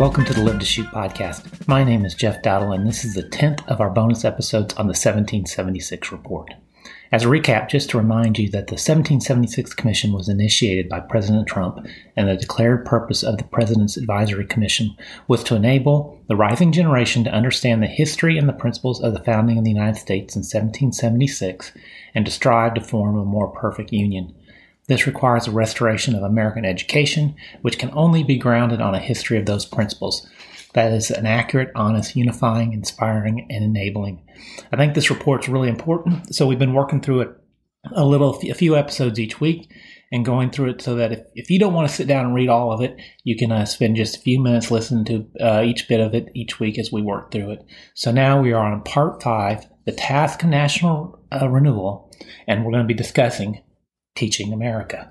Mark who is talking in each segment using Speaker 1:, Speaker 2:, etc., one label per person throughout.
Speaker 1: Welcome to the Live to Shoot podcast. My name is Jeff Dowdle, and this is the 10th of our bonus episodes on the 1776 report. As a recap, just to remind you that the 1776 Commission was initiated by President Trump, and the declared purpose of the President's Advisory Commission was to enable the rising generation to understand the history and the principles of the founding of the United States in 1776 and to strive to form a more perfect union. This requires a restoration of American education, which can only be grounded on a history of those principles. That is an accurate, honest, unifying, inspiring, and enabling. I think this report's really important. So we've been working through it a little, a few episodes each week and going through it so that if, if you don't want to sit down and read all of it, you can uh, spend just a few minutes listening to uh, each bit of it each week as we work through it. So now we are on part five, the task of national uh, renewal, and we're going to be discussing teaching America.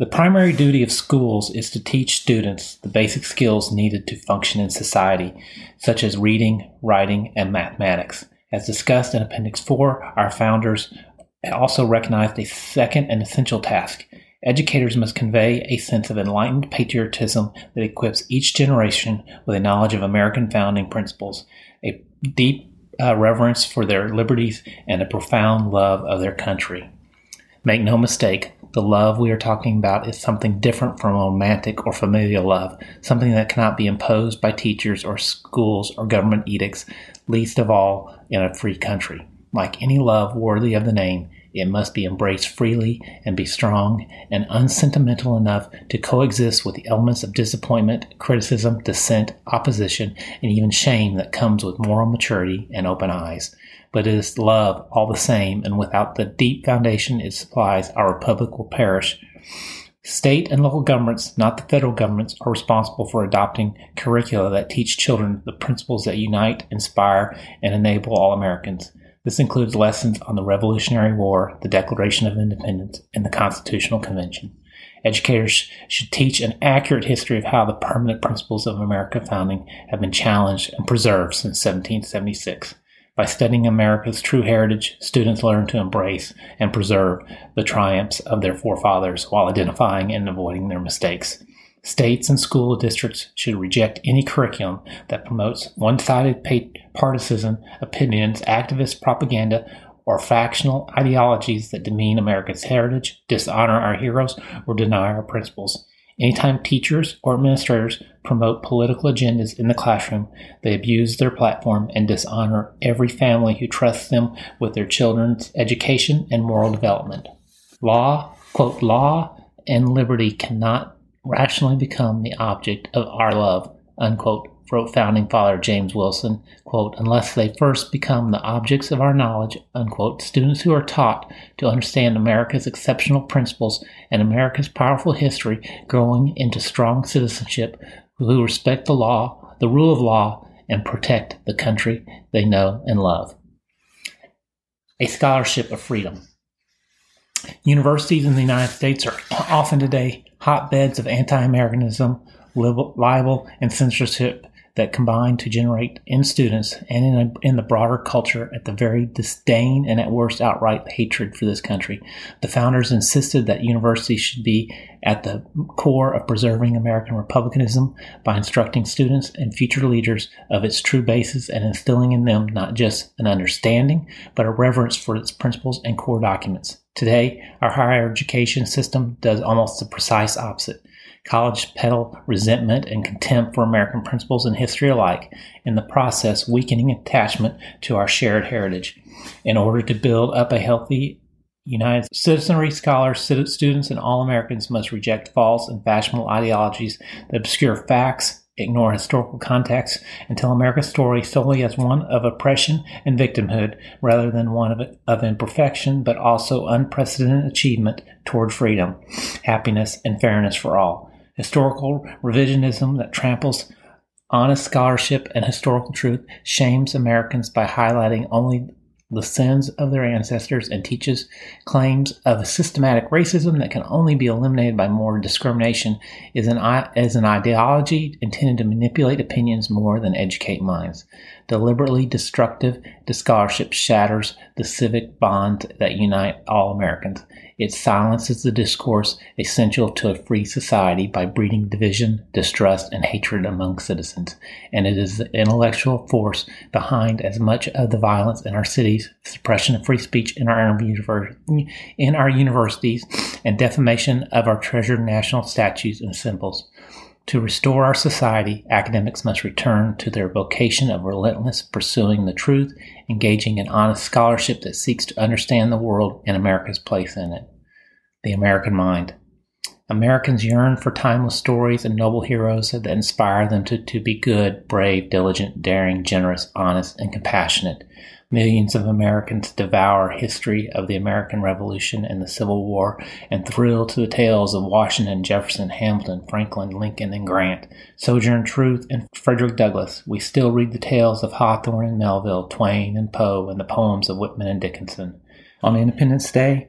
Speaker 1: The primary duty of schools is to teach students the basic skills needed to function in society, such as reading, writing, and mathematics. As discussed in Appendix 4, our founders also recognized a second and essential task. Educators must convey a sense of enlightened patriotism that equips each generation with a knowledge of American founding principles, a deep uh, reverence for their liberties, and a profound love of their country. Make no mistake, the love we are talking about is something different from romantic or familial love, something that cannot be imposed by teachers or schools or government edicts, least of all in a free country. Like any love worthy of the name, it must be embraced freely and be strong and unsentimental enough to coexist with the elements of disappointment, criticism, dissent, opposition, and even shame that comes with moral maturity and open eyes but it is love all the same, and without the deep foundation it supplies, our republic will perish. State and local governments, not the federal governments, are responsible for adopting curricula that teach children the principles that unite, inspire, and enable all Americans. This includes lessons on the Revolutionary War, the Declaration of Independence, and the Constitutional Convention. Educators should teach an accurate history of how the permanent principles of America founding have been challenged and preserved since 1776. By studying America's true heritage, students learn to embrace and preserve the triumphs of their forefathers while identifying and avoiding their mistakes. States and school districts should reject any curriculum that promotes one sided partisan opinions, activist propaganda, or factional ideologies that demean America's heritage, dishonor our heroes, or deny our principles. Anytime teachers or administrators promote political agendas in the classroom, they abuse their platform and dishonor every family who trusts them with their children's education and moral development. Law, quote, law and liberty cannot rationally become the object of our love, unquote, wrote founding father James Wilson, quote, unless they first become the objects of our knowledge, unquote, students who are taught to understand America's exceptional principles and America's powerful history growing into strong citizenship who respect the law, the rule of law, and protect the country they know and love. A scholarship of freedom. Universities in the United States are often today hotbeds of anti Americanism, libel, and censorship that combine to generate in students and in, a, in the broader culture at the very disdain and at worst outright hatred for this country. The founders insisted that universities should be at the core of preserving American republicanism by instructing students and future leaders of its true basis and instilling in them not just an understanding, but a reverence for its principles and core documents. Today, our higher education system does almost the precise opposite. College peddle resentment and contempt for American principles and history alike, in the process weakening attachment to our shared heritage. In order to build up a healthy United citizenry, scholars, students, and all Americans must reject false and fashionable ideologies that obscure facts, ignore historical context, and tell America's story solely as one of oppression and victimhood rather than one of, of imperfection, but also unprecedented achievement toward freedom, happiness, and fairness for all historical revisionism that tramples honest scholarship and historical truth, shames Americans by highlighting only the sins of their ancestors, and teaches claims of systematic racism that can only be eliminated by more discrimination, is an, is an ideology intended to manipulate opinions more than educate minds. Deliberately destructive to scholarship shatters the civic bonds that unite all Americans. It silences the discourse essential to a free society by breeding division, distrust, and hatred among citizens. And it is the intellectual force behind as much of the violence in our cities, suppression of free speech in our, in our universities, and defamation of our treasured national statues and symbols. To restore our society, academics must return to their vocation of relentless pursuing the truth, engaging in honest scholarship that seeks to understand the world and America's place in it. The American Mind. Americans yearn for timeless stories and noble heroes that inspire them to, to be good, brave, diligent, daring, generous, honest, and compassionate. Millions of Americans devour history of the American Revolution and the Civil War and thrill to the tales of Washington, Jefferson, Hamilton, Franklin, Lincoln, and Grant, Sojourner Truth, and Frederick Douglass. We still read the tales of Hawthorne and Melville, Twain and Poe, and the poems of Whitman and Dickinson. On Independence Day,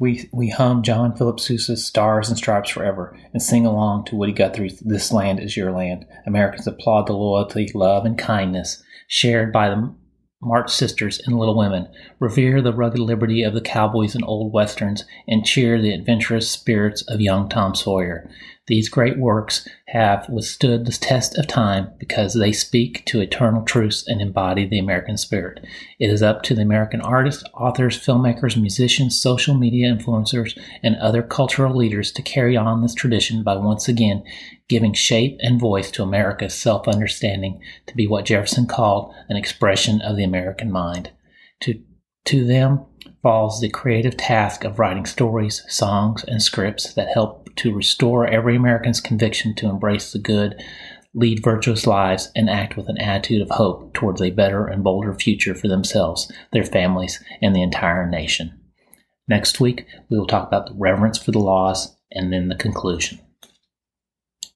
Speaker 1: we, we hum John Philip Sousa's Stars and Stripes Forever and sing along to Woody Guthrie's This Land is Your Land. Americans applaud the loyalty, love, and kindness shared by the March Sisters and Little Women, revere the rugged liberty of the cowboys and old westerns, and cheer the adventurous spirits of young Tom Sawyer. These great works have withstood the test of time because they speak to eternal truths and embody the American spirit. It is up to the American artists, authors, filmmakers, musicians, social media influencers, and other cultural leaders to carry on this tradition by once again giving shape and voice to America's self understanding to be what Jefferson called an expression of the American mind. To, to them, falls the creative task of writing stories, songs, and scripts that help to restore every American's conviction to embrace the good, lead virtuous lives, and act with an attitude of hope towards a better and bolder future for themselves, their families, and the entire nation. Next week, we will talk about the reverence for the laws and then the conclusion.